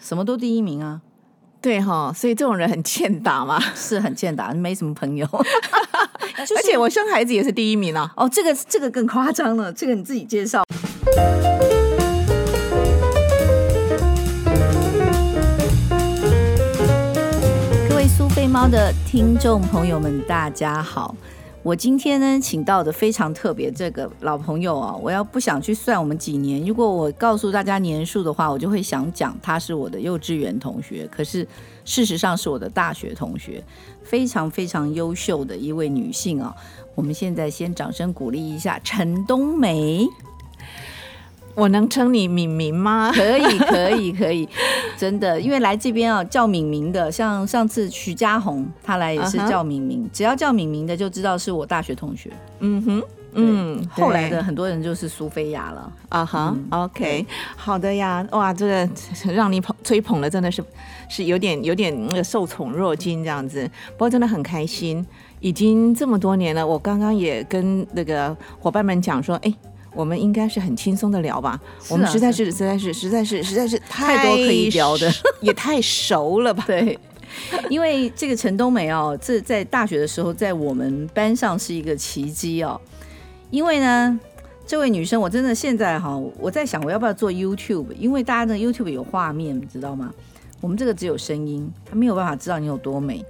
什么都第一名啊。对哈，所以这种人很欠打嘛，是很欠打，没什么朋友。就是、而且我生孩子也是第一名啊。哦，这个这个更夸张了，这个你自己介绍。各位苏菲猫的听众朋友们，大家好。我今天呢，请到的非常特别，这个老朋友啊，我要不想去算我们几年，如果我告诉大家年数的话，我就会想讲她是我的幼稚园同学，可是事实上是我的大学同学，非常非常优秀的一位女性啊。我们现在先掌声鼓励一下陈冬梅。我能称你敏明吗？可以，可以，可以，真的，因为来这边啊叫敏明的，像上次徐佳红他来也是叫敏明，uh -huh. 只要叫敏明的就知道是我大学同学。嗯哼，嗯，后来的很多人就是苏菲亚了。啊哈，OK，好的呀，哇，这个 让你捧吹捧了，真的是是有点有点那个受宠若惊这样子，不过真的很开心，已经这么多年了，我刚刚也跟那个伙伴们讲说，哎。我们应该是很轻松的聊吧？啊、我们实在是，实在是，实在是，实在是太，太多可以聊的，也太熟了吧？对，因为这个陈冬梅哦，这在大学的时候，在我们班上是一个奇迹哦。因为呢，这位女生，我真的现在哈，我在想，我要不要做 YouTube？因为大家的 YouTube 有画面，你知道吗？我们这个只有声音，她没有办法知道你有多美。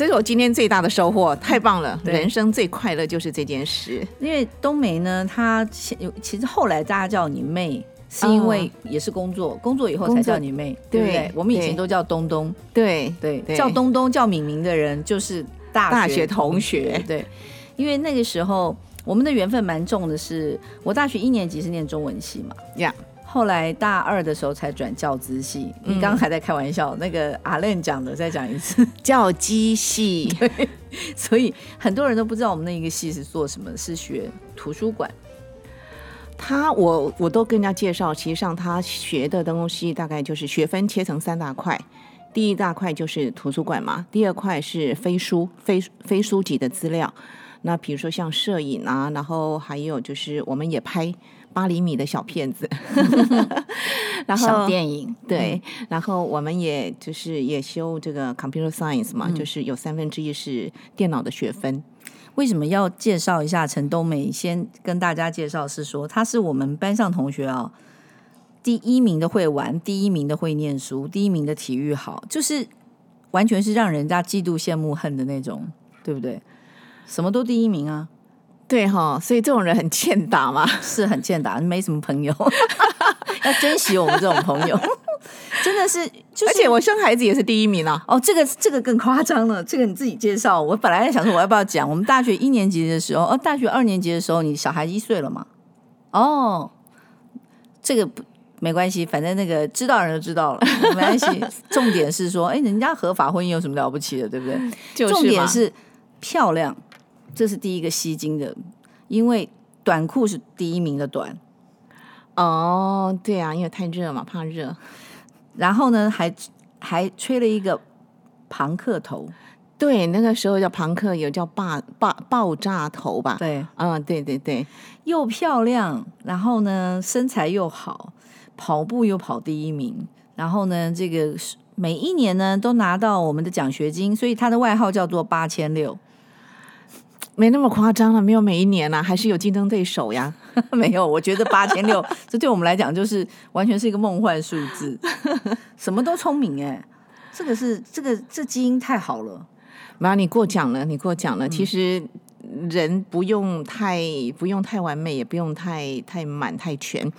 这是我今天最大的收获，太棒了！人生最快乐就是这件事。因为冬梅呢，她其实后来大家叫你妹，是因为也是工作，工作以后才叫你妹，对不对？我们以前都叫东东，对对，叫东东叫敏敏的人就是大大学同学，对。因为那个时候我们的缘分蛮重的是，我大学一年级是念中文系嘛，呀。后来大二的时候才转教资系，你刚刚还在开玩笑，嗯、那个阿练讲的，再讲一次 教机系，对，所以很多人都不知道我们那一个系是做什么，是学图书馆。他我我都跟人家介绍，其实上他学的东西大概就是学分切成三大块，第一大块就是图书馆嘛，第二块是非书非非书籍的资料，那比如说像摄影啊，然后还有就是我们也拍。八厘米的小片子，然后小电影对，然后我们也就是也修这个 computer science 嘛，嗯、就是有三分之一是电脑的学分。为什么要介绍一下陈冬梅？先跟大家介绍是说，她是我们班上同学啊，第一名的会玩，第一名的会念书，第一名的体育好，就是完全是让人家嫉妒、羡慕、恨的那种，对不对？什么都第一名啊。对哈，所以这种人很欠打嘛，是很欠打，没什么朋友，要珍惜我们这种朋友，真的是，就是。而且我生孩子也是第一名啊！哦，这个这个更夸张了，这个你自己介绍。我本来在想说我要不要讲，我们大学一年级的时候，哦，大学二年级的时候，你小孩一岁了嘛？哦，这个不没关系，反正那个知道人就知道了，没关系。重点是说，哎，人家合法婚姻有什么了不起的，对不对？就是。重点是漂亮。这是第一个吸睛的，因为短裤是第一名的短。哦，对啊，因为太热嘛，怕热。然后呢，还还吹了一个庞克头。对，那个时候叫庞克，有叫爆爆爆炸头吧？对，嗯，对对对，又漂亮，然后呢，身材又好，跑步又跑第一名，然后呢，这个每一年呢都拿到我们的奖学金，所以他的外号叫做八千六。没那么夸张了，没有每一年啦，还是有竞争对手呀。没有，我觉得八千六，这对我们来讲就是完全是一个梦幻数字。什么都聪明哎，这个是这个这基因太好了。妈，你过奖了，你过奖了。其实。人不用太不用太完美，也不用太太满太全，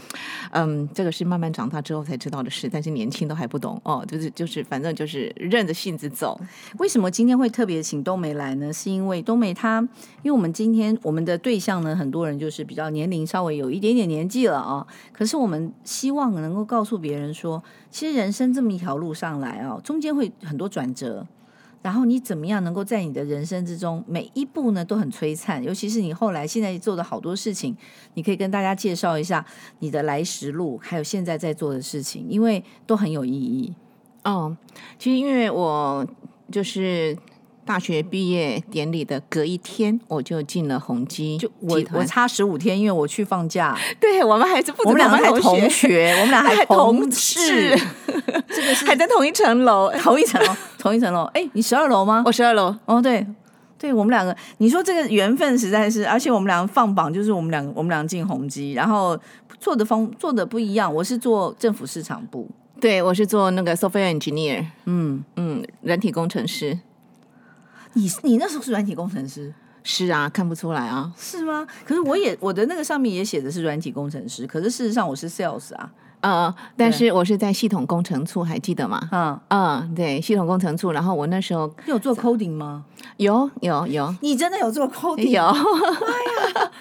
嗯，这个是慢慢长大之后才知道的事。但是年轻都还不懂哦，就是就是，反正就是任着性子走。为什么今天会特别请冬梅来呢？是因为冬梅她，因为我们今天我们的对象呢，很多人就是比较年龄稍微有一点点年纪了啊。可是我们希望能够告诉别人说，其实人生这么一条路上来啊，中间会很多转折。然后你怎么样能够在你的人生之中每一步呢都很璀璨？尤其是你后来现在做的好多事情，你可以跟大家介绍一下你的来时路，还有现在在做的事情，因为都很有意义。哦，其实因为我就是。大学毕业典礼的隔一天，我就进了宏基就我我差十五天，因为我去放假。对我们还是不我们两个还同学，我们俩还同事，这个是还在同一层楼，同一层楼，同一层楼。哎，你十二楼吗？我十二楼。哦，对。对我们两个，你说这个缘分实在是，而且我们两个放榜就是我们两个，我们两个进宏基，然后做的方做的不一样。我是做政府市场部，对我是做那个 software engineer，嗯嗯，人体工程师。你你那时候是软体工程师？是啊，看不出来啊？是吗？可是我也我的那个上面也写的是软体工程师，可是事实上我是 sales 啊。呃，但是我是在系统工程处，还记得吗？嗯嗯，对，系统工程处。然后我那时候你有做 coding 吗？有有有，你真的有做 coding？有。哎呀！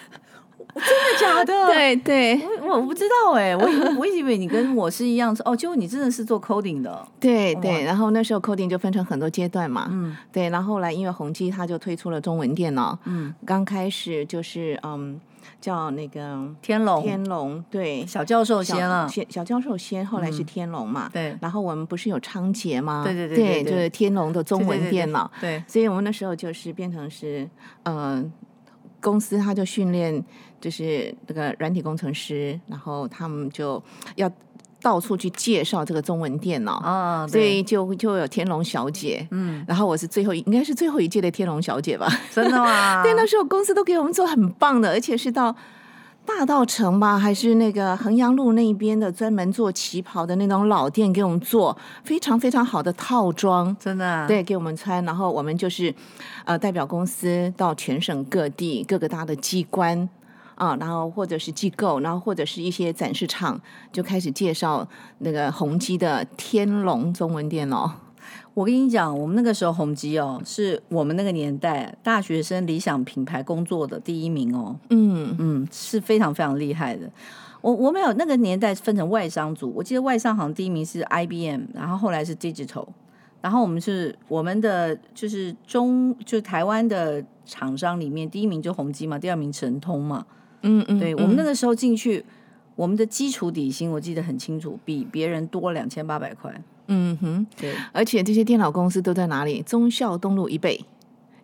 真的假的？对对，我我不知道哎，我以我以为你跟我是一样，哦，结果你真的是做 coding 的。对对，然后那时候 coding 就分成很多阶段嘛。嗯，对，然后后来因为宏基他就推出了中文电脑。嗯，刚开始就是嗯。叫那个天龙，天龙对，小教授先了，小小教授先，后来是天龙嘛，对。然后我们不是有昌杰吗？对对对，就是天龙的中文电脑，对。所以我们那时候就是变成是，呃，公司他就训练就是那个软体工程师，然后他们就要。到处去介绍这个中文电脑啊，所以就就有天龙小姐，嗯，然后我是最后，应该是最后一届的天龙小姐吧？真的吗？对，那时候公司都给我们做很棒的，而且是到大道城吧，还是那个衡阳路那边的专门做旗袍的那种老店给我们做非常非常好的套装，真的啊，对，给我们穿，然后我们就是呃代表公司到全省各地各个大的机关。啊，然后或者是机构，然后或者是一些展示场，就开始介绍那个宏基的天龙中文电脑。我跟你讲，我们那个时候宏基哦，是我们那个年代大学生理想品牌工作的第一名哦。嗯嗯，是非常非常厉害的。我我没有那个年代分成外商组，我记得外商行第一名是 IBM，然后后来是 Digital，然后我们是我们的就是中就是台湾的厂商里面第一名就宏基嘛，第二名神通嘛。嗯嗯，对，我们那个时候进去，我们的基础底薪我记得很清楚，比别人多两千八百块。嗯哼，对，而且这些电脑公司都在哪里？忠孝东路以北，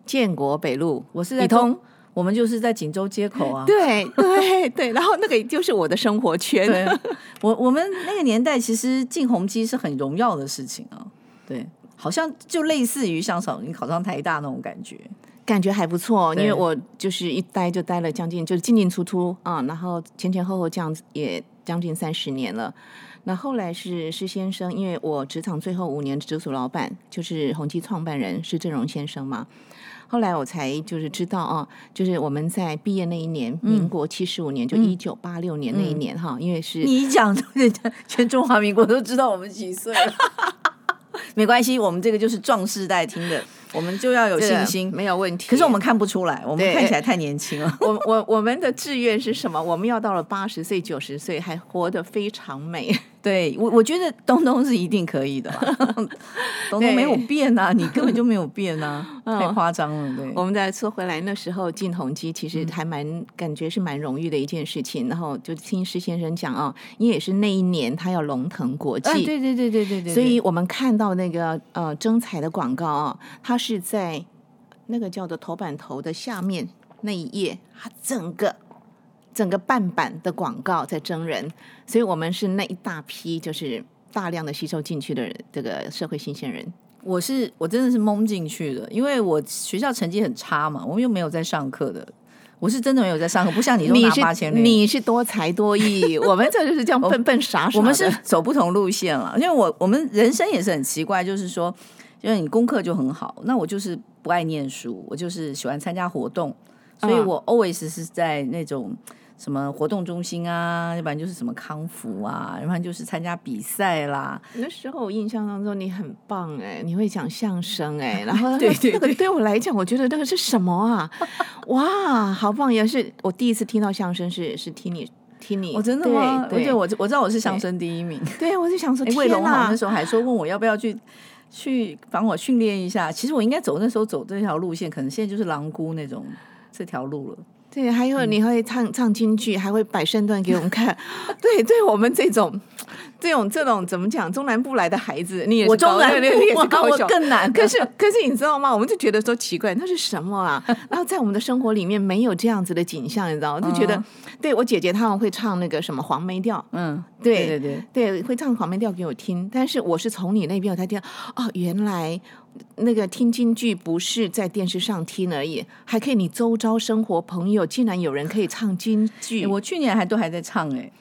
建国北路，我是在通，我们就是在锦州街口啊。对对对，然后那个就是我的生活圈。对，我我们那个年代其实进宏基是很荣耀的事情啊。对，好像就类似于像你考上台大那种感觉。感觉还不错，因为我就是一待就待了将近，就是进进出出啊、嗯，然后前前后后这样子也将近三十年了。那后来是施先生，因为我职场最后五年直属老板就是宏基创办人施正荣先生嘛。后来我才就是知道啊，就是我们在毕业那一年，嗯、民国七十五年，就一九八六年那一年哈、嗯，因为是你一讲，全中华民国都知道我们几岁了。没关系，我们这个就是壮士代听的。我们就要有信心，没有问题。可是我们看不出来，我们看起来太年轻了。我我我们的志愿是什么？我们要到了八十岁、九十岁还活得非常美。对我，我觉得东东是一定可以的。东东没有变啊，你根本就没有变啊，太夸张了。对，我们再说回来，那时候进宏基其实还蛮、嗯、感觉是蛮荣誉的一件事情。然后就听施先生讲啊，因为也是那一年他要龙腾国际，对对对对对对对，所以我们看到那个呃征才的广告啊，他是在那个叫做头版头的下面那一页，它整个。整个半版的广告在征人，所以我们是那一大批，就是大量的吸收进去的人，这个社会新鲜人。我是我真的是蒙进去的，因为我学校成绩很差嘛，我们又没有在上课的，我是真的没有在上课，不像你都拿八千。你是多才多艺，我们这就是这样 笨笨傻傻。我们是走不同路线了，因为我我们人生也是很奇怪，就是说，因为你功课就很好，那我就是不爱念书，我就是喜欢参加活动，所以我 always 是在那种。什么活动中心啊，要不然就是什么康复啊，要不然就是参加比赛啦。那时候我印象当中你很棒哎，你会讲相声哎，然后对对，那个对我来讲，我觉得那个是什么啊？哇，好棒！也是我第一次听到相声是是听你听你，我、哦、真的吗？对，对我我知道我是相声第一名。对，对我就想说，魏龙豪那时候还说问我要不要去去帮我训练一下。其实我应该走那时候走这条路线，可能现在就是狼姑那种这条路了。对，还有你会唱唱京剧，还会摆身段给我们看。对，对我们这种这种这种怎么讲？中南部来的孩子，你也是我中南部，你也是高雄，我更难。可是可是你知道吗？我们就觉得说奇怪，那是什么啊？然后在我们的生活里面没有这样子的景象，你知道吗？就觉得，嗯、对我姐姐她们会唱那个什么黄梅调，嗯，对对对对，会唱黄梅调给我听。但是我是从你那边我才听，哦，原来那个听京剧不是在电视上听而已，还可以你周遭生活朋友竟然有人可以唱京剧。我去年还都还在唱哎。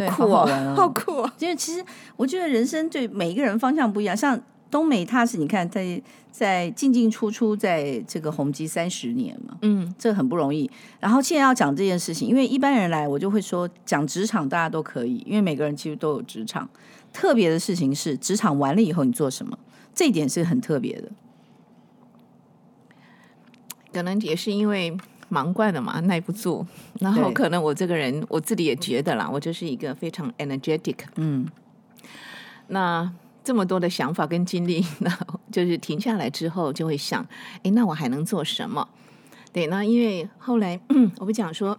好酷哦，好，好酷哦！因为其实我觉得人生对每一个人方向不一样。像东美，他是你看在在进进出出，在这个宏基三十年嘛，嗯，这很不容易。然后现在要讲这件事情，因为一般人来，我就会说讲职场大家都可以，因为每个人其实都有职场。特别的事情是，职场完了以后你做什么？这一点是很特别的。可能也是因为。忙惯了嘛，耐不住。然后可能我这个人，我自己也觉得啦，我就是一个非常 energetic。嗯，那这么多的想法跟经历，那就是停下来之后就会想，哎，那我还能做什么？对，那因为后来我不讲说，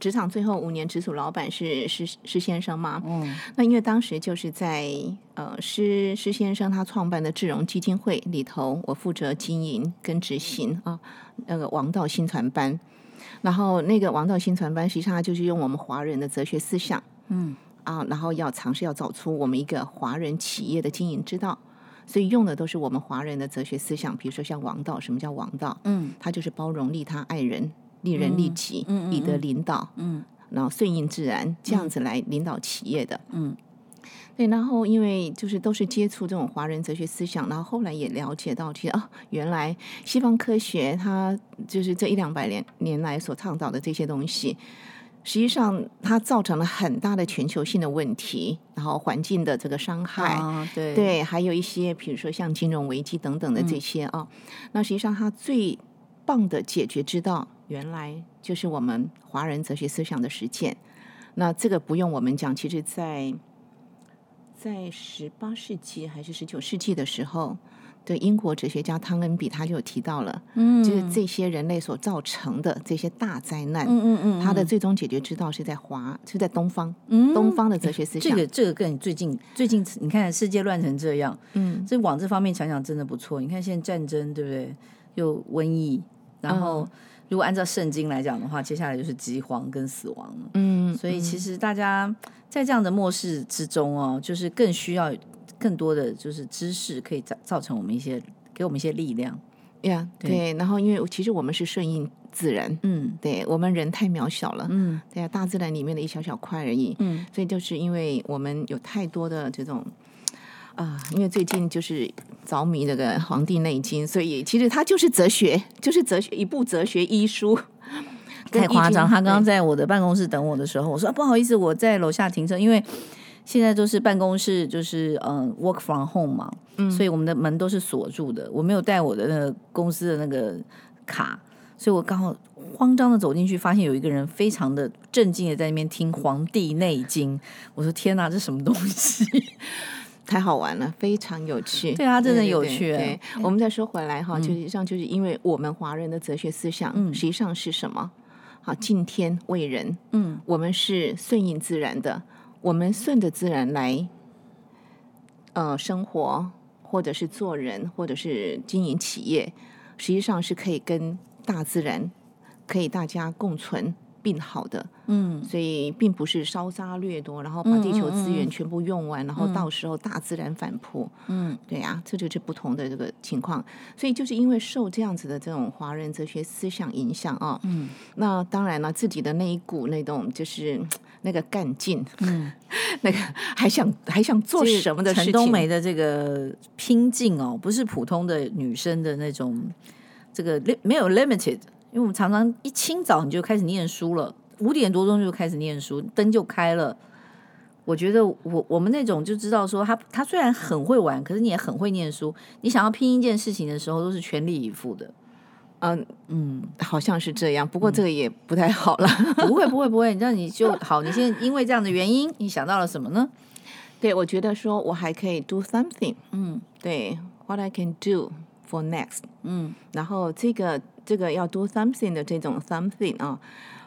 职场最后五年直属老板是施施先生吗？嗯，那因为当时就是在呃施施先生他创办的智融基金会里头，我负责经营跟执行啊。那个王道新传班，然后那个王道新传班，实际上就是用我们华人的哲学思想，嗯。啊，然后要尝试要找出我们一个华人企业的经营之道，所以用的都是我们华人的哲学思想，比如说像王道，什么叫王道？嗯，它就是包容、利他、爱人、利人利己、嗯、以德领导，嗯，然后顺应自然，这样子来领导企业的，嗯。对，然后因为就是都是接触这种华人哲学思想，然后后来也了解到，其实啊，原来西方科学它就是这一两百年年来所倡导的这些东西，实际上它造成了很大的全球性的问题，然后环境的这个伤害，啊、对对，还有一些比如说像金融危机等等的这些啊，嗯、那实际上它最棒的解决之道，原来就是我们华人哲学思想的实践。那这个不用我们讲，其实在。在十八世纪还是十九世纪的时候，对英国哲学家汤恩比他就有提到了，嗯，就是这些人类所造成的这些大灾难，嗯嗯嗯，嗯，他的最终解决之道是在华，是在东方，嗯，东方的哲学思想。这个这个跟最近最近你看世界乱成这样，嗯，这往这方面想想真的不错。你看现在战争对不对？又瘟疫，然后。嗯如果按照圣经来讲的话，接下来就是饥荒跟死亡。嗯，所以其实大家在这样的末世之中哦，就是更需要更多的就是知识，可以造造成我们一些给我们一些力量。呀、yeah，对。然后因为其实我们是顺应自然，嗯，对我们人太渺小了，嗯，对啊，大自然里面的一小小块而已，嗯，所以就是因为我们有太多的这种。啊，因为最近就是着迷那个《黄帝内经》，所以其实它就是哲学，就是哲学一部哲学医书。太夸张！他刚刚在我的办公室等我的时候，我说、啊、不好意思，我在楼下停车，因为现在都是办公室，就是嗯、呃、work from home 嘛，嗯，所以我们的门都是锁住的。我没有带我的那个公司的那个卡，所以我刚好慌张的走进去，发现有一个人非常的镇静的在那边听《黄帝内经》。我说天哪，这什么东西？太好玩了，非常有趣。对啊，真的有趣。对，对，对，我们再说回来哈，实际上就是因为我们华人的哲学思想，嗯，实际上是什么？好，敬天为人。嗯，我们是顺应自然的，我们顺着自然来，呃，生活或者是做人，或者是经营企业，实际上是可以跟大自然可以大家共存。并好的，嗯，所以并不是烧杀掠夺，然后把地球资源全部用完，嗯嗯嗯，然后到时候大自然反扑，嗯，对呀，这就是不同的这个情况。所以就是因为受这样子的这种华人哲学思想影响啊，嗯，那当然了，自己的那一股那种就是 那个干劲，嗯，那个还想还想做什么的事情，陈冬梅的这个拼劲哦，不是普通的女生的那种，这个没有 limited。因为我们常常一清早你就开始念书了，五点多钟就开始念书，灯就开了。我觉得我我们那种就知道说他他虽然很会玩，可是你也很会念书。你想要拼一件事情的时候，都是全力以赴的。嗯嗯，好像是这样，不过这个也不太好了。不会不会不会，那你就好。你现在因为这样的原因，你想到了什么呢？对，我觉得说我还可以 do something。嗯，对，what I can do for next。嗯，然后这个。这个要 do something 的这种 something 啊，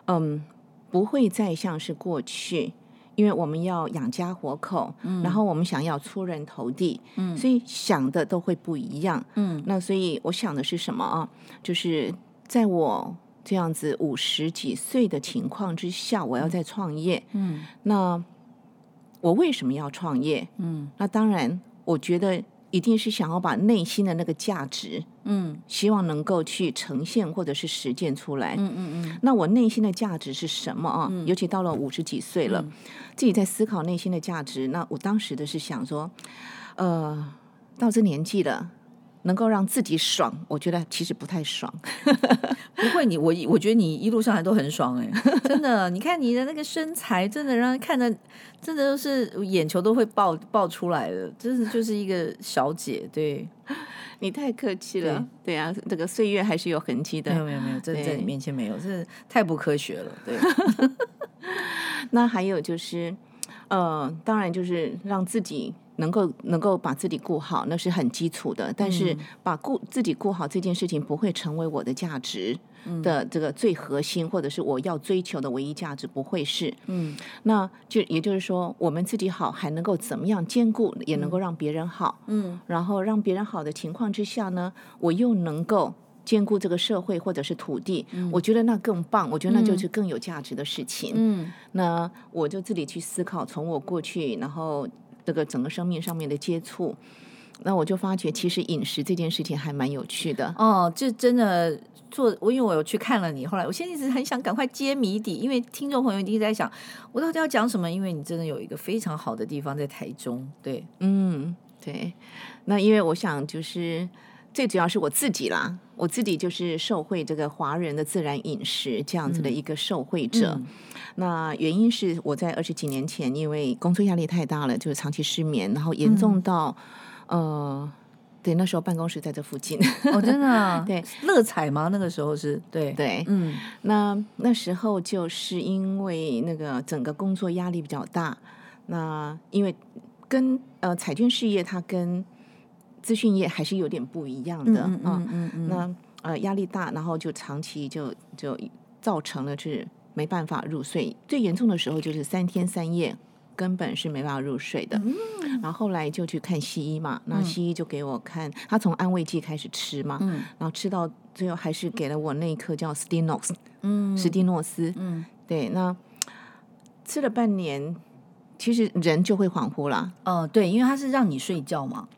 嗯，不会再像是过去，因为我们要养家活口，嗯，然后我们想要出人头地，嗯，所以想的都会不一样，嗯，那所以我想的是什么啊？就是在我这样子五十几岁的情况之下，我要再创业，嗯，那我为什么要创业？嗯，那当然，我觉得。一定是想要把内心的那个价值，嗯，希望能够去呈现或者是实践出来，嗯嗯嗯。那我内心的价值是什么啊？嗯、尤其到了五十几岁了，嗯、自己在思考内心的价值。那我当时的是想说，呃，到这年纪了。能够让自己爽，我觉得其实不太爽。不会你，你我我觉得你一路上来都很爽哎，真的。你看你的那个身材，真的让人看的，真的都是眼球都会爆爆出来的，真的就是一个小姐。对，你太客气了。对，对啊，这个岁月还是有痕迹的。没有没有没有，这在你面前没有，这是太不科学了。对。那还有就是，呃，当然就是让自己。能够能够把自己顾好，那是很基础的。但是把顾自己顾好这件事情，不会成为我的价值的这个最核心，或者是我要追求的唯一价值，不会是。嗯，那就也就是说，我们自己好，还能够怎么样兼顾，也能够让别人好。嗯，然后让别人好的情况之下呢，我又能够兼顾这个社会或者是土地。嗯，我觉得那更棒。我觉得那就是更有价值的事情。嗯，那我就自己去思考，从我过去，然后。这个整个生命上面的接触，那我就发觉，其实饮食这件事情还蛮有趣的哦。这真的做我，因为我有去看了你，后来我现在一直很想赶快揭谜底，因为听众朋友一直在想，我到底要讲什么？因为你真的有一个非常好的地方在台中，对，嗯，对。那因为我想，就是最主要是我自己啦，我自己就是受惠这个华人的自然饮食这样子的一个受惠者。嗯嗯那原因是我在二十几年前，因为工作压力太大了，就是长期失眠，然后严重到，嗯、呃，对，那时候办公室在这附近。哦，真的、啊？对，乐彩吗？那个时候是对对，嗯，那那时候就是因为那个整个工作压力比较大，那因为跟呃彩券事业它跟资讯业还是有点不一样的啊，嗯嗯嗯，那呃压力大，然后就长期就就造成了是。没办法入睡，最严重的时候就是三天三夜，根本是没办法入睡的。嗯、然后后来就去看西医嘛，那西医就给我看，他从安慰剂开始吃嘛，嗯、然后吃到最后还是给了我那一颗叫斯蒂诺斯，嗯，史蒂诺斯，嗯，对，那吃了半年，其实人就会恍惚了。哦，对，因为他是让你睡觉嘛，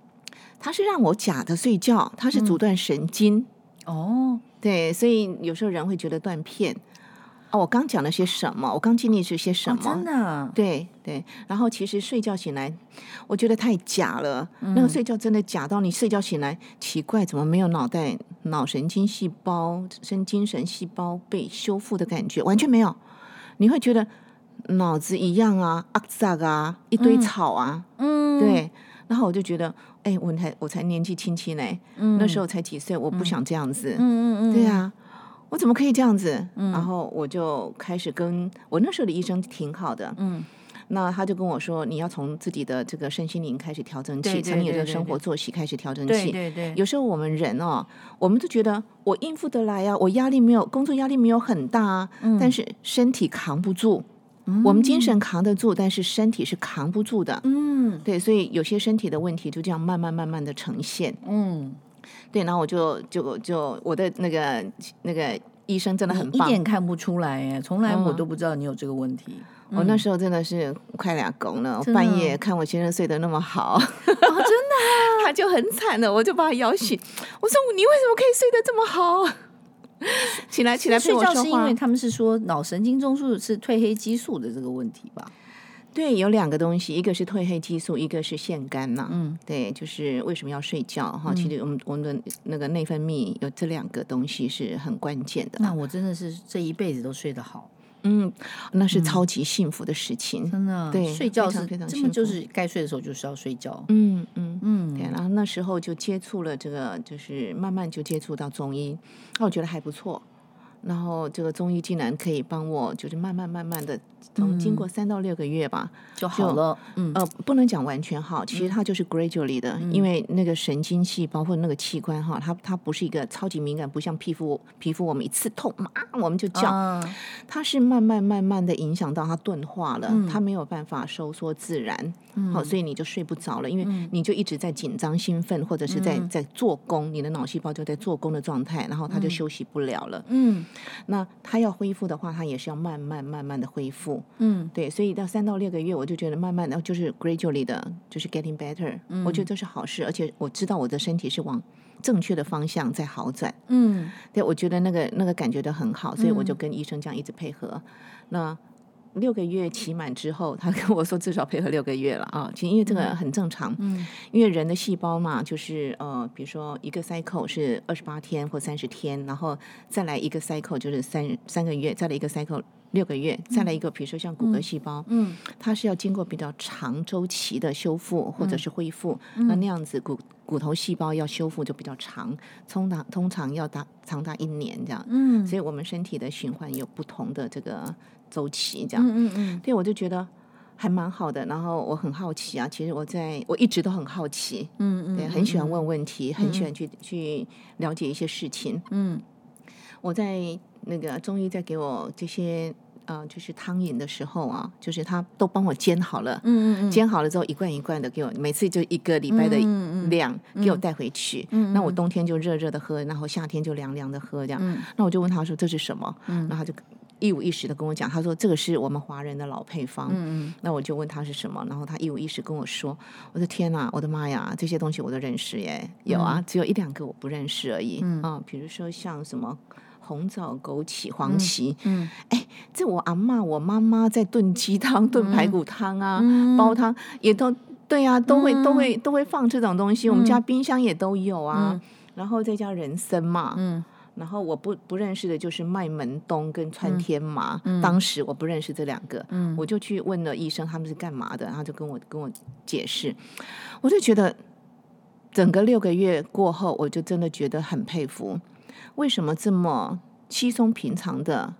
他是让我假的睡觉，它是阻断神经。嗯、哦，对，所以有时候人会觉得断片。哦，我刚讲了些什么？我刚经历是些什么？哦、真的？对对。然后其实睡觉醒来，我觉得太假了。嗯、那个睡觉真的假到你睡觉醒来，奇怪，怎么没有脑袋、脑神经细胞、神精神细胞被修复的感觉？完全没有。你会觉得脑子一样啊，阿扎啊，一堆草啊。嗯。对。然后我就觉得，哎，我才我才年纪轻轻呢，嗯、那时候才几岁，我不想这样子。嗯嗯嗯。对啊。我怎么可以这样子？嗯、然后我就开始跟我那时候的医生挺好的，嗯，那他就跟我说，你要从自己的这个身心灵开始调整起，从你的生活作息开始调整起。对对对。有时候我们人哦，我们都觉得我应付得来呀、啊，我压力没有，工作压力没有很大啊，嗯、但是身体扛不住。嗯、我们精神扛得住，但是身体是扛不住的。嗯，对，所以有些身体的问题就这样慢慢慢慢的呈现。嗯。对，然后我就就就我的那个那个医生真的很棒，一点看不出来哎，从来我都不知道你有这个问题。我、那时候真的是快俩拱了，的半夜看我先生睡得那么好，哦、真的、啊，他就很惨了，我就把他摇醒。我说你为什么可以睡得这么好？起来起来陪我说话。睡觉是因为他们是说脑神经中枢是褪黑激素的这个问题吧？对，有两个东西，一个是褪黑激素，一个是腺苷嘛。嗯，对，就是为什么要睡觉哈？嗯、其实我们我们的那个内分泌有这两个东西是很关键的。那我真的是这一辈子都睡得好，嗯，那是超级幸福的事情，嗯、真的。对，睡觉是非常幸福，就是该睡的时候就是要睡觉。嗯嗯嗯，对。然后那时候就接触了这个，就是慢慢就接触到中医，那我觉得还不错。然后这个中医竟然可以帮我，就是慢慢慢慢的。从经过三到六个月吧，就好了。嗯，呃，不能讲完全好，其实它就是 gradually 的，嗯、因为那个神经细胞或那个器官哈，它它不是一个超级敏感，不像皮肤，皮肤我们一次痛嘛，我们就叫，啊、它是慢慢慢慢的影响到它钝化了，嗯、它没有办法收缩自然，好、嗯，所以你就睡不着了，因为你就一直在紧张兴奋，或者是在在做工，你的脑细胞就在做工的状态，然后它就休息不了了。嗯，那它要恢复的话，它也是要慢慢慢慢的恢复。嗯，对，所以到三到六个月，我就觉得慢慢的，就是 gradually 的，就是 getting better。嗯，我觉得这是好事，而且我知道我的身体是往正确的方向在好转。嗯，对，我觉得那个那个感觉都很好，所以我就跟医生这样一直配合。嗯、那六个月期满之后，他跟我说至少配合六个月了啊，其实因为这个很正常。嗯，因为人的细胞嘛，就是呃，比如说一个 cycle 是二十八天或三十天，然后再来一个 cycle 就是三三个月，再来一个 cycle。六个月，再来一个，比如说像骨骼细胞，嗯，它是要经过比较长周期的修复或者是恢复，嗯、那那样子骨骨头细胞要修复就比较长，通常通常要达长达一年这样，嗯，所以我们身体的循环有不同的这个周期这样，嗯嗯嗯，对，我就觉得还蛮好的，然后我很好奇啊，其实我在我一直都很好奇，嗯嗯，对，很喜欢问问题，嗯、很喜欢去去了解一些事情，嗯，我在。那个中医在给我这些呃，就是汤饮的时候啊，就是他都帮我煎好了，嗯嗯，煎好了之后一罐一罐的给我，每次就一个礼拜的量给我带回去，嗯，那我冬天就热热的喝，然后夏天就凉凉的喝，这样，嗯，那我就问他说这是什么，嗯，然后他就一五一十的跟我讲，他说这个是我们华人的老配方，那我就问他是什么，然后他一五一十跟我说，我的天哪，我的妈呀，这些东西我都认识耶，有啊，只有一两个我不认识而已，嗯，啊，比如说像什么。红枣、枸杞、黄芪，嗯，哎、嗯，这我阿嬷、我妈妈在炖鸡汤、炖排骨汤啊，嗯、煲汤也都对啊，都会、嗯、都会都会放这种东西。我们家冰箱也都有啊，嗯、然后再加人参嘛，嗯，然后我不不认识的就是麦门冬跟川天麻，嗯、当时我不认识这两个，嗯，我就去问了医生他们是干嘛的，然后就跟我跟我解释，我就觉得整个六个月过后，我就真的觉得很佩服。为什么这么稀松平常的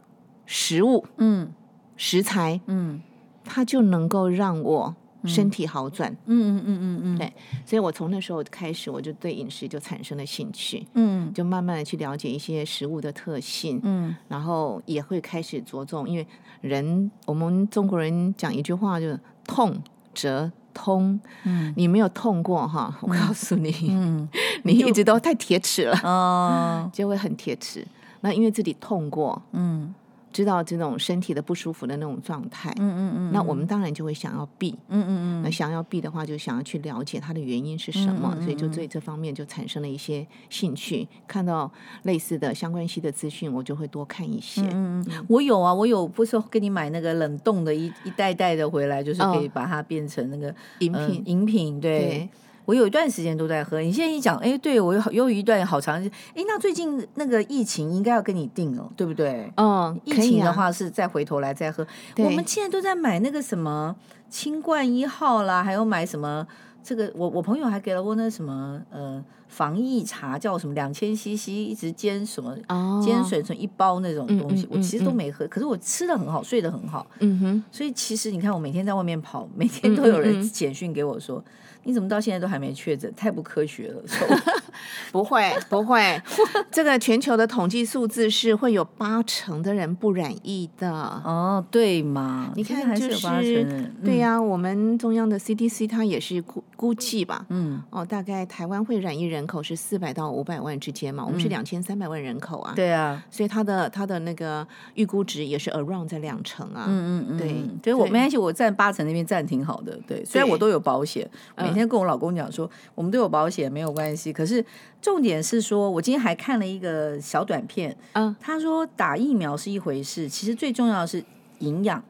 食物，嗯，食材，嗯，它就能够让我身体好转，嗯嗯嗯嗯嗯，对，所以我从那时候开始，我就对饮食就产生了兴趣，嗯，就慢慢的去了解一些食物的特性，嗯，然后也会开始着重，因为人我们中国人讲一句话就是痛则通，嗯，你没有痛过哈，我告诉你，嗯，你一直都太铁齿了，哦，就会很铁齿。那因为自己痛过，嗯。知道这种身体的不舒服的那种状态，嗯嗯嗯，那我们当然就会想要避，嗯嗯嗯，那想要避的话，就想要去了解它的原因是什么，所以就对这方面就产生了一些兴趣。看到类似的相关系的资讯，我就会多看一些。嗯嗯，我有啊，我有不是给你买那个冷冻的一一袋袋的回来，就是可以把它变成那个饮品。饮品，对。我有一段时间都在喝，你现在一讲，哎，对我有有一段好长时间，哎，那最近那个疫情应该要跟你定了，对不对？嗯，疫情的话是再回头来再喝。我们现在都在买那个什么清冠一号啦，还有买什么这个，我我朋友还给了我那什么呃防疫茶，叫什么两千 CC，一直煎什么煎水成一包那种东西，我其实都没喝，可是我吃的很好，睡得很好。嗯哼，所以其实你看，我每天在外面跑，每天都有人简讯给我说。你怎么到现在都还没确诊？太不科学了！不会不会，这个全球的统计数字是会有八成的人不染疫的。哦，对嘛？你看，就是八成。对呀，我们中央的 CDC 它也是估估计吧？嗯，哦，大概台湾会染疫人口是四百到五百万之间嘛？我们是两千三百万人口啊。对啊，所以它的它的那个预估值也是 around 在两成啊。嗯嗯嗯，对，所以我没关系，我占八成那边占挺好的。对，虽然我都有保险。每天跟我老公讲说，我们都有保险，没有关系。可是重点是说，我今天还看了一个小短片，嗯，他说打疫苗是一回事，其实最重要的是营养，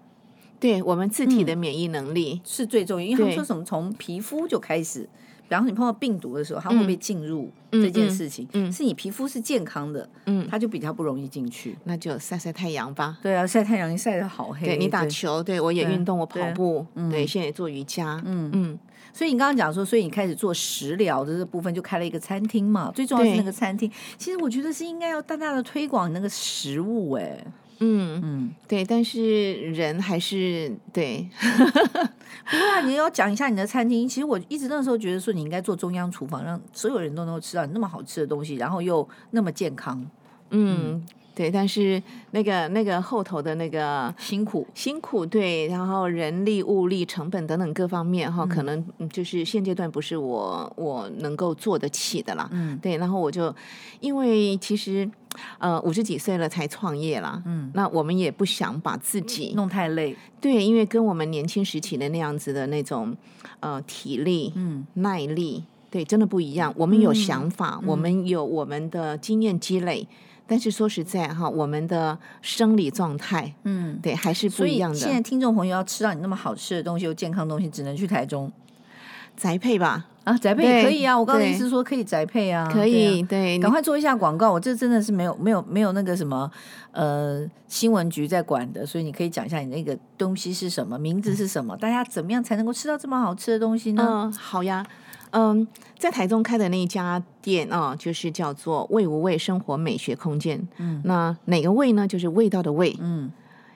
对我们自体的免疫能力、嗯、是最重要。因为他们说什么从皮肤就开始，比方说你碰到病毒的时候，它会不会进入这件事情？嗯，嗯嗯是你皮肤是健康的，嗯，它就比较不容易进去。那就晒晒太阳吧。对啊，晒太阳，你晒得好黑。对你打球，对，对我也运动，我跑步，对，对现在也做瑜伽，嗯嗯。嗯所以你刚刚讲说，所以你开始做食疗的这部分，就开了一个餐厅嘛。最重要是那个餐厅，其实我觉得是应该要大大的推广那个食物，哎，嗯嗯，对，但是人还是对。不过啊，你要讲一下你的餐厅。其实我一直那时候觉得说，你应该做中央厨房，让所有人都能够吃到你那么好吃的东西，然后又那么健康。嗯。嗯对，但是那个那个后头的那个辛苦辛苦，对，然后人力物力成本等等各方面哈，可能就是现阶段不是我我能够做得起的啦。嗯，对，然后我就因为其实呃五十几岁了才创业啦，嗯，那我们也不想把自己弄太累，对，因为跟我们年轻时期的那样子的那种呃体力、嗯耐力，对，真的不一样。我们有想法，嗯、我们有我们的经验积累。但是说实在哈，我们的生理状态，嗯，对，还是不一样的。现在听众朋友要吃到你那么好吃的东西又健康的东西，只能去台中宅配吧？啊，宅配也可以啊。我刚刚意思说可以宅配啊，可以。对，赶快做一下广告。我这真的是没有没有没有那个什么呃新闻局在管的，所以你可以讲一下你那个东西是什么，名字是什么，大家怎么样才能够吃到这么好吃的东西呢？嗯，好呀。嗯，在台中开的那一家店啊，就是叫做“味无味生活美学空间”。嗯，那哪个味呢？就是味道的味。嗯。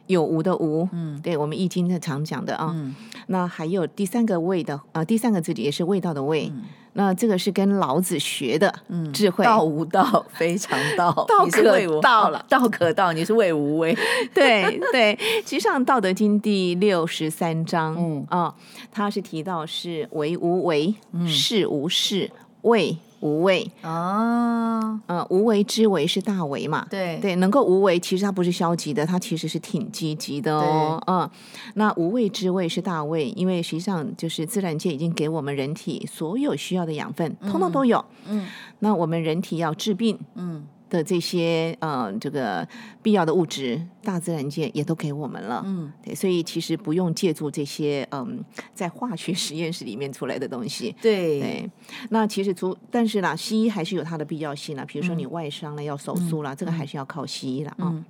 有无的无，嗯，对我们易经的常讲的啊，嗯，那还有第三个味的啊，第三个字也是味道的味，嗯，那这个是跟老子学的智慧，道无道非常道，道可道了，道可道，你是谓无为，对对，其实上《道德经》第六十三章，嗯。啊，它是提到是为无为，事无事，味。无为哦，嗯，无为之为是大为嘛？对对，能够无为，其实它不是消极的，它其实是挺积极的哦。嗯，那无为之为是大为，因为实际上就是自然界已经给我们人体所有需要的养分，通通都有。嗯，那我们人体要治病，嗯。的这些呃，这个必要的物质，大自然界也都给我们了。嗯，对，所以其实不用借助这些嗯，在化学实验室里面出来的东西。对，对，那其实除但是啦，西医还是有它的必要性啦。比如说你外伤了要手术啦，嗯、这个还是要靠西医啦啊。嗯，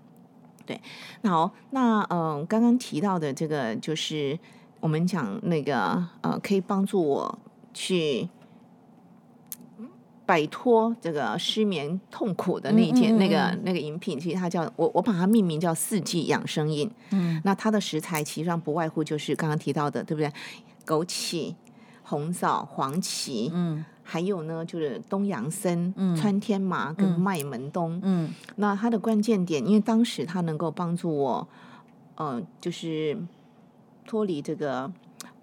对。那好，那嗯，刚刚提到的这个就是我们讲那个呃，可以帮助我去。摆脱这个失眠痛苦的那一件，嗯嗯嗯那个那个饮品，其实它叫我我把它命名叫四季养生饮。嗯，那它的食材其实上不外乎就是刚刚提到的，对不对？枸杞、红枣、黄芪，嗯，还有呢就是东洋参、嗯、川天麻跟麦门冬。嗯，那它的关键点，因为当时它能够帮助我，呃，就是脱离这个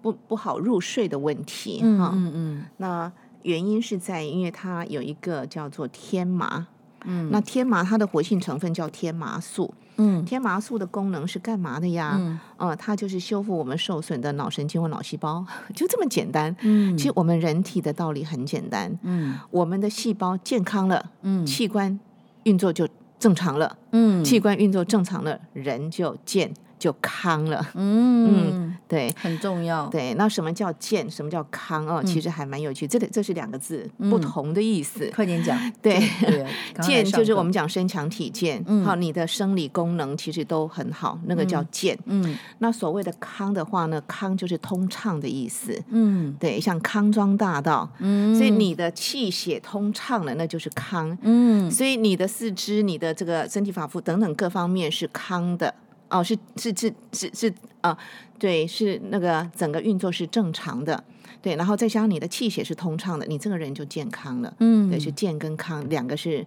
不不好入睡的问题。嗯嗯嗯，那。原因是在，因为它有一个叫做天麻，嗯，那天麻它的活性成分叫天麻素，嗯，天麻素的功能是干嘛的呀？嗯，呃，它就是修复我们受损的脑神经或脑细胞，就这么简单。嗯，其实我们人体的道理很简单，嗯，我们的细胞健康了，嗯，器官运作就正常了，嗯，器官运作正常了，人就健。就康了，嗯嗯，对，很重要。对，那什么叫健？什么叫康？哦，其实还蛮有趣。这里这是两个字不同的意思。快点讲。对，健就是我们讲身强体健，好，你的生理功能其实都很好，那个叫健。嗯，那所谓的康的话呢，康就是通畅的意思。嗯，对，像康庄大道。嗯，所以你的气血通畅了，那就是康。嗯，所以你的四肢、你的这个身体发肤等等各方面是康的。哦，是是是是是啊、呃，对，是那个整个运作是正常的，对，然后再加上你的气血是通畅的，你这个人就健康了，嗯，对，是健跟康两个是。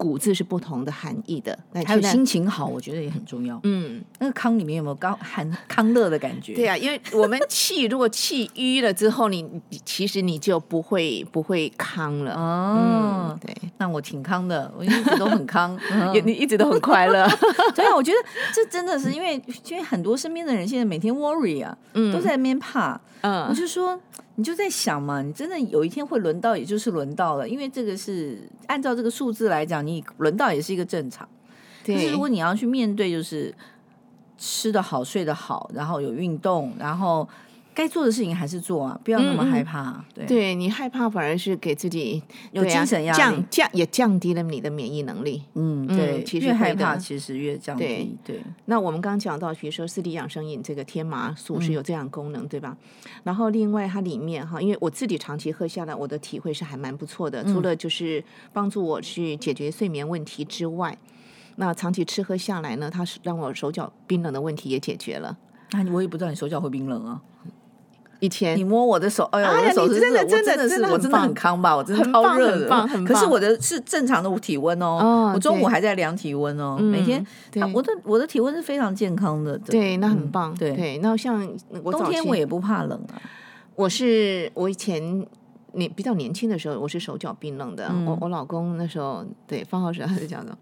古字是不同的含义的，还有心情好，我觉得也很重要。嗯，那个康里面有没有高含康乐的感觉？对啊，因为我们气如果气淤了之后，你其实你就不会不会康了。哦，对，那我挺康的，我一直都很康，你你一直都很快乐。对啊，我觉得这真的是因为因为很多身边的人现在每天 worry 啊，都在那边怕。嗯，我就说。你就在想嘛，你真的有一天会轮到，也就是轮到了，因为这个是按照这个数字来讲，你轮到也是一个正常。对。可是如果你要去面对，就是吃得好、睡得好，然后有运动，然后。该做的事情还是做啊，不要那么害怕。嗯、对，对你害怕反而是给自己有精神压力，降降也降低了你的免疫能力。嗯，对，其实越害怕其实越降低。对，对那我们刚刚讲到，比如说四 D 养生饮这个天麻素是有这样功能，嗯、对吧？然后另外它里面哈，因为我自己长期喝下来，我的体会是还蛮不错的。嗯、除了就是帮助我去解决睡眠问题之外。那长期吃喝下来呢，它是让我手脚冰冷的问题也解决了。那我也不知道你手脚会冰冷啊。以前你摸我的手，哎呀，我的手是真的真的是我真的很康吧，我真的超热的，可是我的是正常的体温哦，我中午还在量体温哦，每天，我的我的体温是非常健康的，对，那很棒，对，那像冬天我也不怕冷啊，我是我以前年比较年轻的时候，我是手脚冰冷的，我我老公那时候对方浩时他是这样的。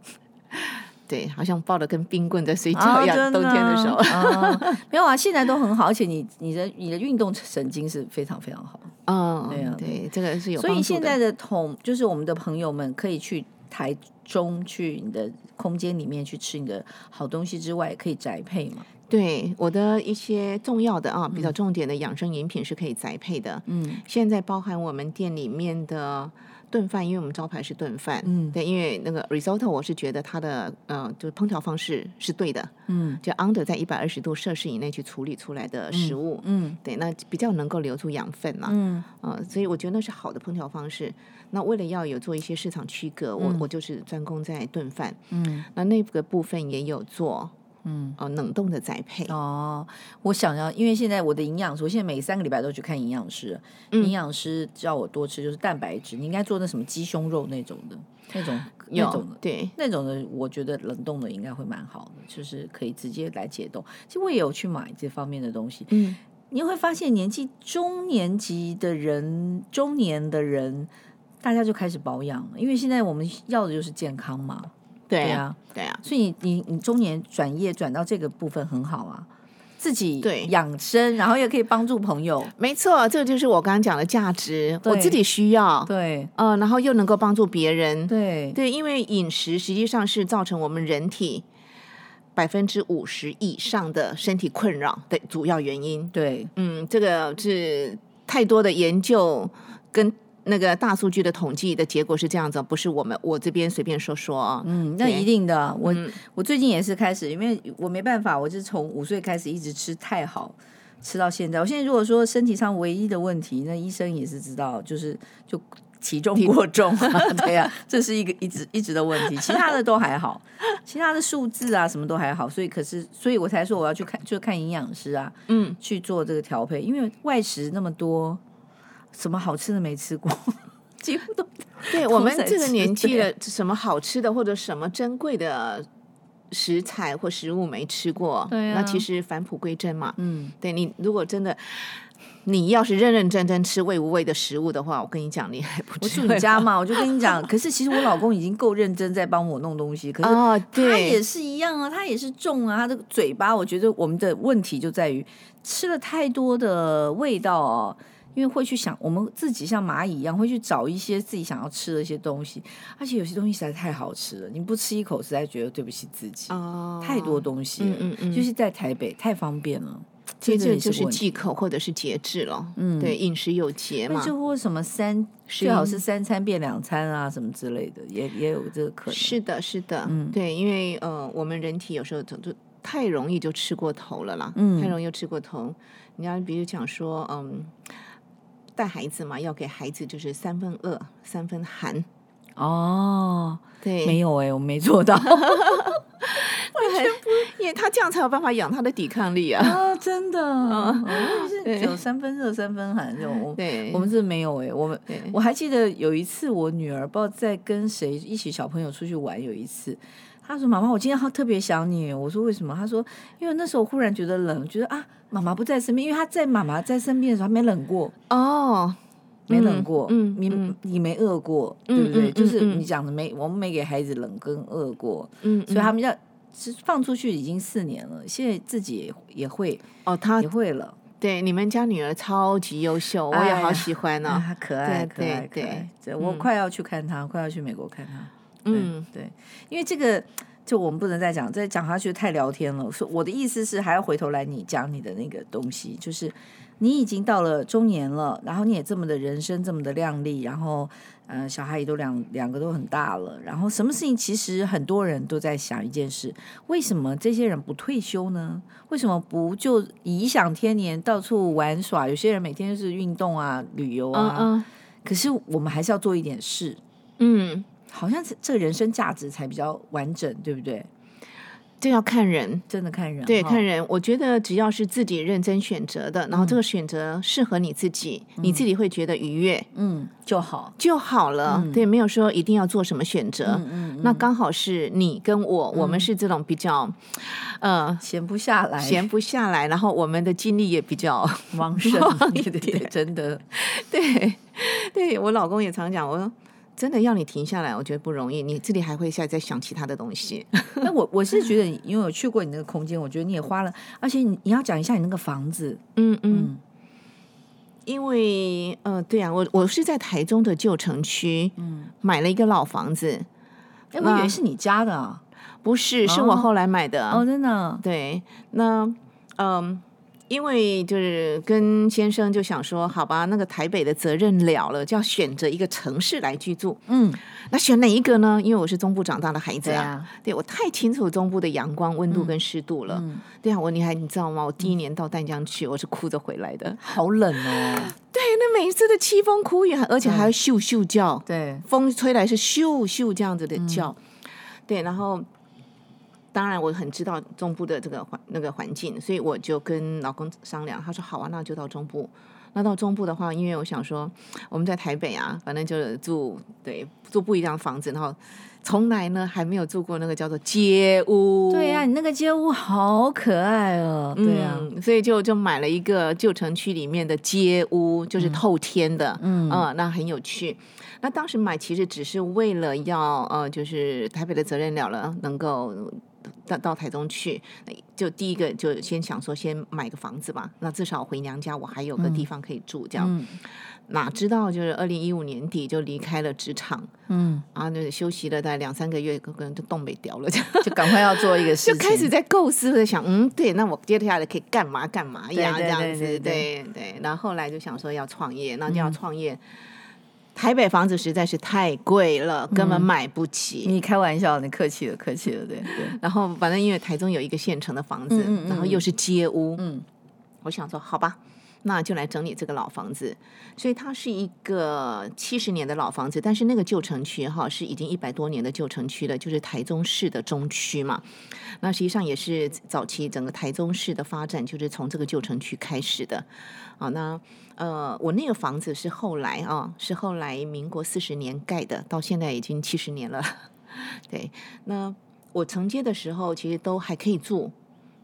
对，好像抱着根冰棍在睡觉一样。啊、冬天的时候，啊、没有啊，现在都很好，而且你你的你的运动神经是非常非常好。嗯，对啊，对，这个是有。所以现在的同就是我们的朋友们可以去台中去你的空间里面去吃你的好东西之外，可以宅配嘛？对，我的一些重要的啊，比较重点的养生饮品是可以宅配的。嗯，现在包含我们店里面的。炖饭，因为我们招牌是炖饭，嗯，对，因为那个 risotto，我是觉得它的，呃，就是烹调方式是对的，嗯，就 under 在一百二十度摄氏以内去处理出来的食物，嗯，嗯对，那比较能够留住养分嘛，嗯，所以我觉得那是好的烹调方式。那为了要有做一些市场区隔，我、嗯、我就是专攻在炖饭，嗯，那那个部分也有做。嗯哦，冷冻的栽培哦，我想要，因为现在我的营养师，我现在每三个礼拜都去看营养师，嗯、营养师叫我多吃就是蛋白质，你应该做那什么鸡胸肉那种的，那种那种的，对，那种的，我觉得冷冻的应该会蛮好的，就是可以直接来解冻。其实我也有去买这方面的东西，嗯，你会发现年纪中年级的人，中年的人，大家就开始保养了，因为现在我们要的就是健康嘛。对啊，对啊，所以你你你中年转业转到这个部分很好啊，自己对。养生，然后也可以帮助朋友，没错，这个就是我刚刚讲的价值，我自己需要，对，嗯，然后又能够帮助别人，对。对，因为饮食实际上是造成我们人体百分之五十以上的身体困扰的主要原因，对，嗯，这个是太多的研究跟。那个大数据的统计的结果是这样子，不是我们我这边随便说说啊。嗯，那一定的。我、嗯、我最近也是开始，因为我没办法，我是从五岁开始一直吃太好，吃到现在。我现在如果说身体上唯一的问题，那医生也是知道，就是就体重过重。对呀、啊，这是一个一直一直的问题，其他的都还好，其他的数字啊什么都还好。所以可是，所以我才说我要去看，就看营养师啊，嗯，去做这个调配，因为外食那么多。什么好吃的没吃过，几乎都 对。我们这个年纪的，什么好吃的或者什么珍贵的食材或食物没吃过，对啊，那其实返璞归真嘛。嗯，对你如果真的，你要是认认真真吃味无味的食物的话，我跟你讲，你还不吃。我住你家嘛，我就跟你讲。可是其实我老公已经够认真在帮我弄东西，可是他也是一样啊，他也是重啊，他的嘴巴，我觉得我们的问题就在于吃了太多的味道哦。因为会去想，我们自己像蚂蚁一样，会去找一些自己想要吃的一些东西，而且有些东西实在太好吃了，你不吃一口，实在觉得对不起自己。哦，太多东西了，嗯嗯嗯，就是在台北太方便了，这就是忌口或者是节制了。嗯，对，饮食有节嘛，就或什么三最好是三餐变两餐啊，什么之类的，也也有这个可能。是的，是的，嗯，对，因为呃，我们人体有时候就就太容易就吃过头了啦，嗯，太容易就吃过头。你要比如讲说，嗯。带孩子嘛，要给孩子就是三分饿，三分寒。哦，对，没有哎、欸，我没做到，完全不，因为他这样才有办法养他的抵抗力啊！啊，真的，哦、是有三分热，三分寒这种。对，我们是没有哎、欸，我们我还记得有一次，我女儿不知道在跟谁一起小朋友出去玩，有一次。他说：“妈妈，我今天好特别想你。”我说：“为什么？”他说：“因为那时候忽然觉得冷，觉得啊，妈妈不在身边。因为他在妈妈在身边的时候，他没冷过哦，没冷过。嗯，你你没饿过，对不对？就是你讲的没，我们没给孩子冷跟饿过。嗯，所以他们要是放出去已经四年了，现在自己也也会哦，他也会了。对，你们家女儿超级优秀，我也好喜欢呢，她可爱，可爱，可爱。对，我快要去看她，快要去美国看她。”嗯，对，因为这个就我们不能再讲，再讲下去太聊天了。说我的意思是，还要回头来你讲你的那个东西，就是你已经到了中年了，然后你也这么的人生这么的靓丽，然后嗯、呃，小孩也都两两个都很大了，然后什么事情其实很多人都在想一件事：为什么这些人不退休呢？为什么不就颐享天年，到处玩耍？有些人每天就是运动啊、旅游啊，嗯嗯，可是我们还是要做一点事，嗯。好像是这个人生价值才比较完整，对不对？这要看人，真的看人，对，看人。我觉得只要是自己认真选择的，然后这个选择适合你自己，你自己会觉得愉悦，嗯，就好。就好了。对，没有说一定要做什么选择。嗯，那刚好是你跟我，我们是这种比较，呃，闲不下来，闲不下来，然后我们的精力也比较旺盛，对对对，真的，对，对我老公也常讲，我说。真的要你停下来，我觉得不容易。你这里还会下在在想其他的东西。那我我是觉得，因为我去过你那个空间，我觉得你也花了，而且你你要讲一下你那个房子。嗯嗯。因为呃，对啊，我我是在台中的旧城区，嗯，买了一个老房子。哎，我以为是你家的啊？不是，是我后来买的。哦，真的。对，那嗯。因为就是跟先生就想说，好吧，那个台北的责任了了，就要选择一个城市来居住。嗯，那选哪一个呢？因为我是中部长大的孩子啊，对我太清楚中部的阳光、温度跟湿度了。嗯，对啊，我你还你知道吗？我第一年到淡江去，我是哭着回来的，好冷哦。对，那每一次的凄风苦雨，而且还要咻咻叫。对，风吹来是咻咻这样子的叫。嗯，对，然后。当然，我很知道中部的这个环那个环境，所以我就跟老公商量，他说好啊，那就到中部。那到中部的话，因为我想说我们在台北啊，反正就住对住不一样的房子，然后从来呢还没有住过那个叫做街屋。对呀、啊，你那个街屋好可爱哦。对啊，嗯、所以就就买了一个旧城区里面的街屋，就是透天的，嗯，嗯，那很有趣。那当时买其实只是为了要呃，就是台北的责任了了，能够。到到台中去，就第一个就先想说先买个房子吧，那至少回娘家我还有个地方可以住，这样。嗯、哪知道就是二零一五年底就离开了职场，嗯，然后就休息了大概两三个月，可能就冻没掉了，就就赶快要做一个 事情，就开始在构思，在想，嗯，对，那我接下来可以干嘛干嘛呀？这样子，对对，对。然后后来就想说要创业，那就要创业。嗯台北房子实在是太贵了，根本买不起。嗯、你开玩笑，你客气了，客气了，对对。然后反正因为台中有一个现成的房子，嗯嗯嗯、然后又是街屋，嗯，我想说好吧，那就来整理这个老房子。所以它是一个七十年的老房子，但是那个旧城区哈是已经一百多年的旧城区了，就是台中市的中区嘛。那实际上也是早期整个台中市的发展就是从这个旧城区开始的。好，那呃，我那个房子是后来啊，是后来民国四十年盖的，到现在已经七十年了。对，那我承接的时候其实都还可以住，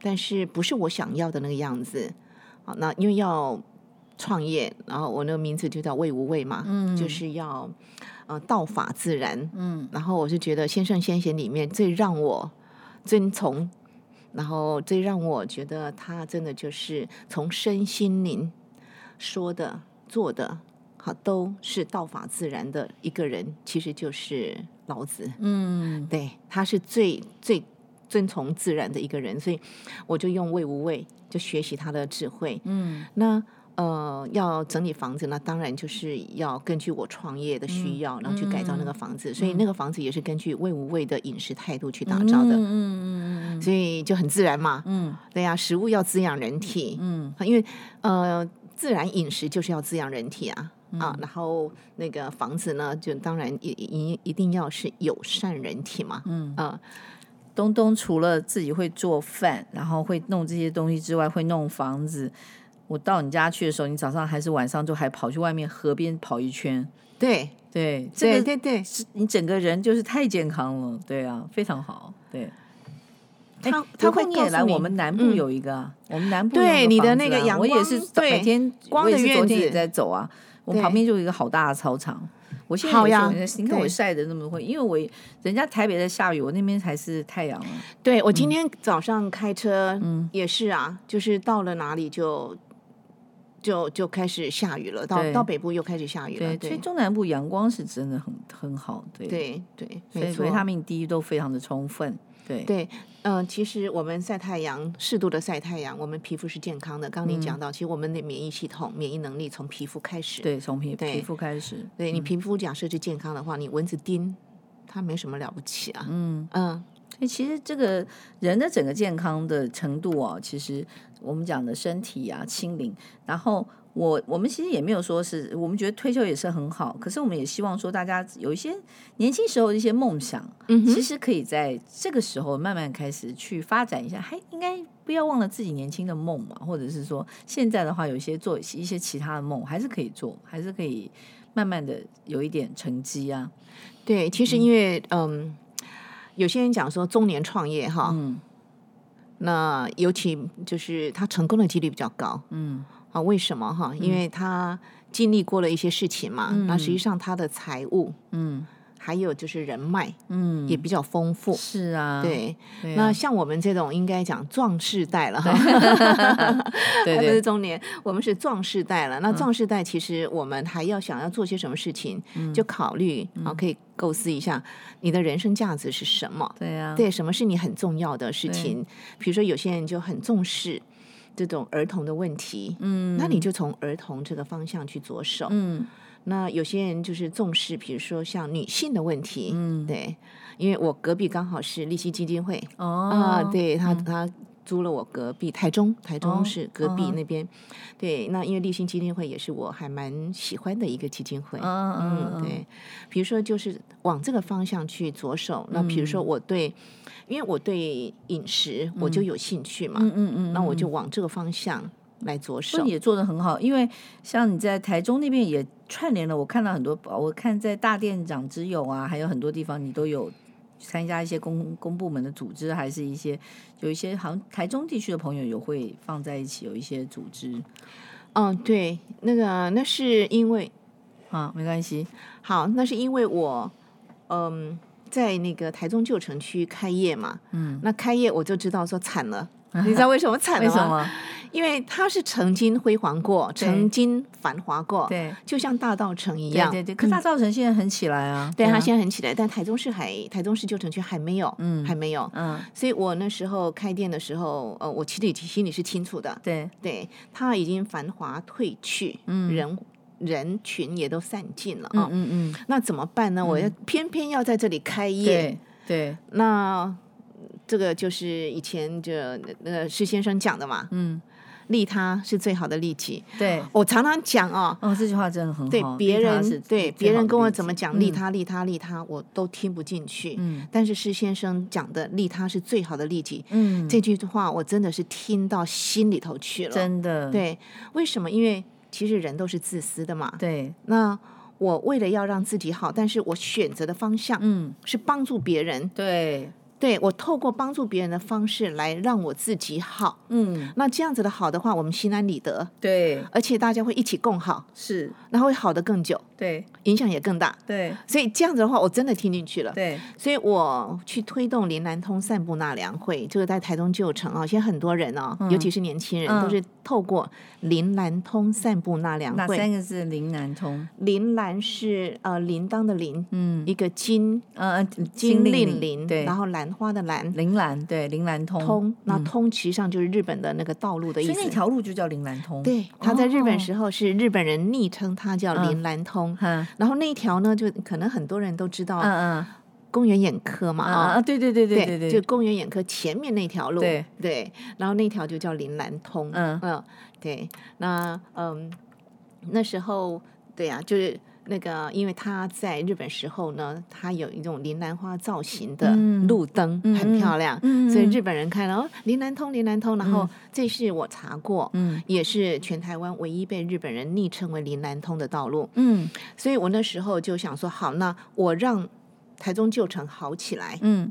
但是不是我想要的那个样子。好，那因为要创业，然后我那个名字就叫魏无畏嘛，嗯，就是要呃道法自然，嗯，然后我是觉得先圣先贤里面最让我遵从，然后最让我觉得他真的就是从身心灵。说的、做的，好，都是道法自然的一个人，其实就是老子。嗯，对，他是最最遵从自然的一个人，所以我就用魏无畏，就学习他的智慧。嗯，那呃，要整理房子，那当然就是要根据我创业的需要，嗯、然后去改造那个房子。嗯、所以那个房子也是根据魏无畏的饮食态度去打造的。嗯嗯嗯，所以就很自然嘛。嗯，对呀、啊，食物要滋养人体。嗯，因为呃。自然饮食就是要滋养人体啊、嗯、啊，然后那个房子呢，就当然一一一定要是友善人体嘛。嗯啊，东东除了自己会做饭，然后会弄这些东西之外，会弄房子。我到你家去的时候，你早上还是晚上就还跑去外面河边跑一圈。对对，这个、对对对，是你整个人就是太健康了。对啊，非常好。对。他他会也来我们南部有一个，嗯、我们南部对你的那个阳光，我也是每天光的院子，也在走啊。我旁边就有一个好大的操场，我现在好呀，你看我晒的那么会，因为我人家台北在下雨，我那边才是太阳。对，我今天早上开车，嗯，也是啊，就是到了哪里就就就开始下雨了，到到北部又开始下雨了。对，所以中南部阳光是真的很很好，对对对，所以维他命 D 都非常的充分。对对，嗯、呃，其实我们晒太阳，适度的晒太阳，我们皮肤是健康的。刚刚你讲到，嗯、其实我们的免疫系统、免疫能力从皮肤开始。对，从皮对皮肤开始。对你皮肤假设是健康的话，你蚊子叮，它没什么了不起啊。嗯嗯，其实这个人的整个健康的程度哦，其实我们讲的身体啊清零，然后我我们其实也没有说是我们觉得退休也是很好，可是我们也希望说大家有一些年轻时候的一些梦想，嗯，其实可以在这个时候慢慢开始去发展一下，还应该不要忘了自己年轻的梦嘛，或者是说现在的话有一些做一些其他的梦还是可以做，还是可以慢慢的有一点成绩啊。对，其实因为嗯，嗯，有些人讲说中年创业哈，嗯，那尤其就是他成功的几率比较高，嗯。啊，为什么哈？因为他经历过了一些事情嘛，嗯、那实际上他的财务，嗯，还有就是人脉，嗯，也比较丰富。是啊，对。对啊、那像我们这种应该讲壮世代了哈，对，对，对，不是中年，我们是壮世代了。那壮世代其实我们还要想要做些什么事情，嗯、就考虑啊，可以构思一下你的人生价值是什么？对啊，对，什么是你很重要的事情？比如说有些人就很重视。这种儿童的问题，嗯，那你就从儿童这个方向去着手，嗯，那有些人就是重视，比如说像女性的问题，嗯，对，因为我隔壁刚好是立新基金会，哦，啊，对他他租了我隔壁台中，台中是隔壁那边，对，那因为立新基金会也是我还蛮喜欢的一个基金会，嗯，对，比如说就是往这个方向去着手，那比如说我对。因为我对饮食我就有兴趣嘛，嗯嗯嗯，那我就往这个方向来着手。也做的很好，因为像你在台中那边也串联了，我看到很多，我看在大店长之友啊，还有很多地方你都有参加一些公公部门的组织，还是一些有一些好像台中地区的朋友有会放在一起，有一些组织。嗯，对，那个那是因为啊，没关系，好，那是因为我嗯。在那个台中旧城区开业嘛，嗯，那开业我就知道说惨了，你知道为什么惨了吗？为什么？因为它是曾经辉煌过，曾经繁华过，对，就像大道城一样，对对对。可大道城现在很起来啊，对，它现在很起来，但台中市还台中市旧城区还没有，嗯，还没有，嗯。所以我那时候开店的时候，呃，我其实心里是清楚的，对对，它已经繁华褪去，嗯，人。人群也都散尽了啊，嗯嗯，嗯，那怎么办呢？嗯、我要偏偏要在这里开业，对，对，那这个就是以前就那个施先生讲的嘛，嗯，利他是最好的利己，对，我常常讲哦，哦，这句话真的很好，对别人对别人跟我怎么讲利他利他利他，我都听不进去，嗯，但是施先生讲的利他是最好的利己，嗯，这句话我真的是听到心里头去了，真的，对，为什么？因为其实人都是自私的嘛。对。那我为了要让自己好，但是我选择的方向，嗯，是帮助别人。对。对，我透过帮助别人的方式来让我自己好，嗯，那这样子的好的话，我们心安理得，对，而且大家会一起共好，是，然后会好的更久，对，影响也更大，对，所以这样子的话，我真的听进去了，对，所以我去推动林南通散步纳凉会，就是在台东旧城啊，现在很多人哦，尤其是年轻人，都是透过林兰通散步纳凉会，哪三个字？林兰通，林兰是呃铃铛的铃，嗯，一个金，呃，金令铃，对，然后兰。花的兰，铃兰对，铃兰通，通，那通其实上就是日本的那个道路的意思。所以那条路就叫铃兰通。对，他在日本时候是日本人昵称，它叫铃兰通。嗯，然后那一条呢，就可能很多人都知道，嗯嗯，宫原眼科嘛，啊，对对对对对对，就公园眼科前面那条路，对对，然后那条就叫林兰通。嗯嗯，对，那嗯那时候对呀，就是。那个，因为他在日本时候呢，他有一种铃兰花造型的路灯，嗯、很漂亮，嗯、所以日本人看了哦，铃兰通，铃兰通。然后这是我查过，嗯、也是全台湾唯一被日本人昵称为铃兰通的道路。嗯，所以我那时候就想说，好，那我让台中旧城好起来，嗯，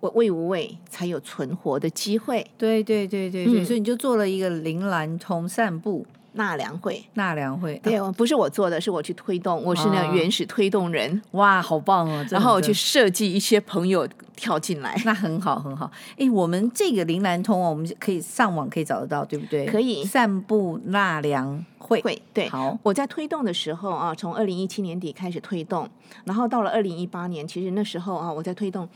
我魏无畏才有存活的机会。对对对对对，嗯、所以你就做了一个铃兰同散步。纳凉会，纳凉会，对，不是我做的，是我去推动，我是那个原始推动人。哇，好棒哦！然后我去设计一些朋友跳进来，那很好，很好。哎，我们这个铃兰通哦，我们可以上网可以找得到，对不对？可以。散步纳凉会，会，对。好，我在推动的时候啊，从二零一七年底开始推动，然后到了二零一八年，其实那时候啊，我在推动。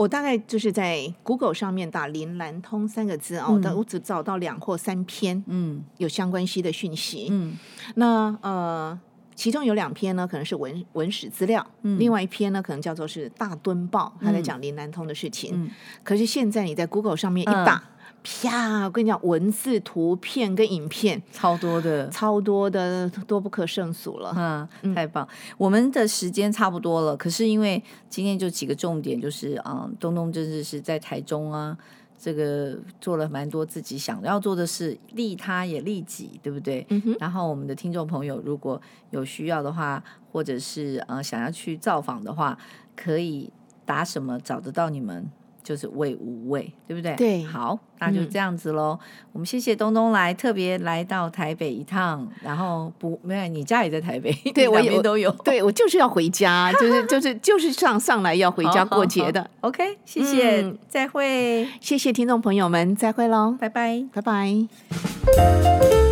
我大概就是在 Google 上面打“林兰通”三个字啊，我、嗯、我只找到两或三篇，嗯，有相关系的讯息，嗯，那呃，其中有两篇呢，可能是文文史资料，嗯，另外一篇呢，可能叫做是大墩报，他在讲林南通的事情，嗯，可是现在你在 Google 上面一打。嗯啪！我跟你讲，文字、图片跟影片超多的，超多的，多不可胜数了。嗯，太棒！我们的时间差不多了，可是因为今天就几个重点，就是嗯，东东真的是在台中啊，这个做了蛮多自己想要做的事，利他也利己，对不对？嗯哼。然后我们的听众朋友如果有需要的话，或者是呃想要去造访的话，可以打什么找得到你们？就是味无畏，对不对？对，好，那就这样子喽。嗯、我们谢谢东东来，特别来到台北一趟，然后不，没有，你家也在台北，对，我也都有。对，我就是要回家，就是就是就是上上来要回家过节的。好好好 OK，谢谢，嗯、再会，谢谢听众朋友们，再会喽，拜拜，拜拜。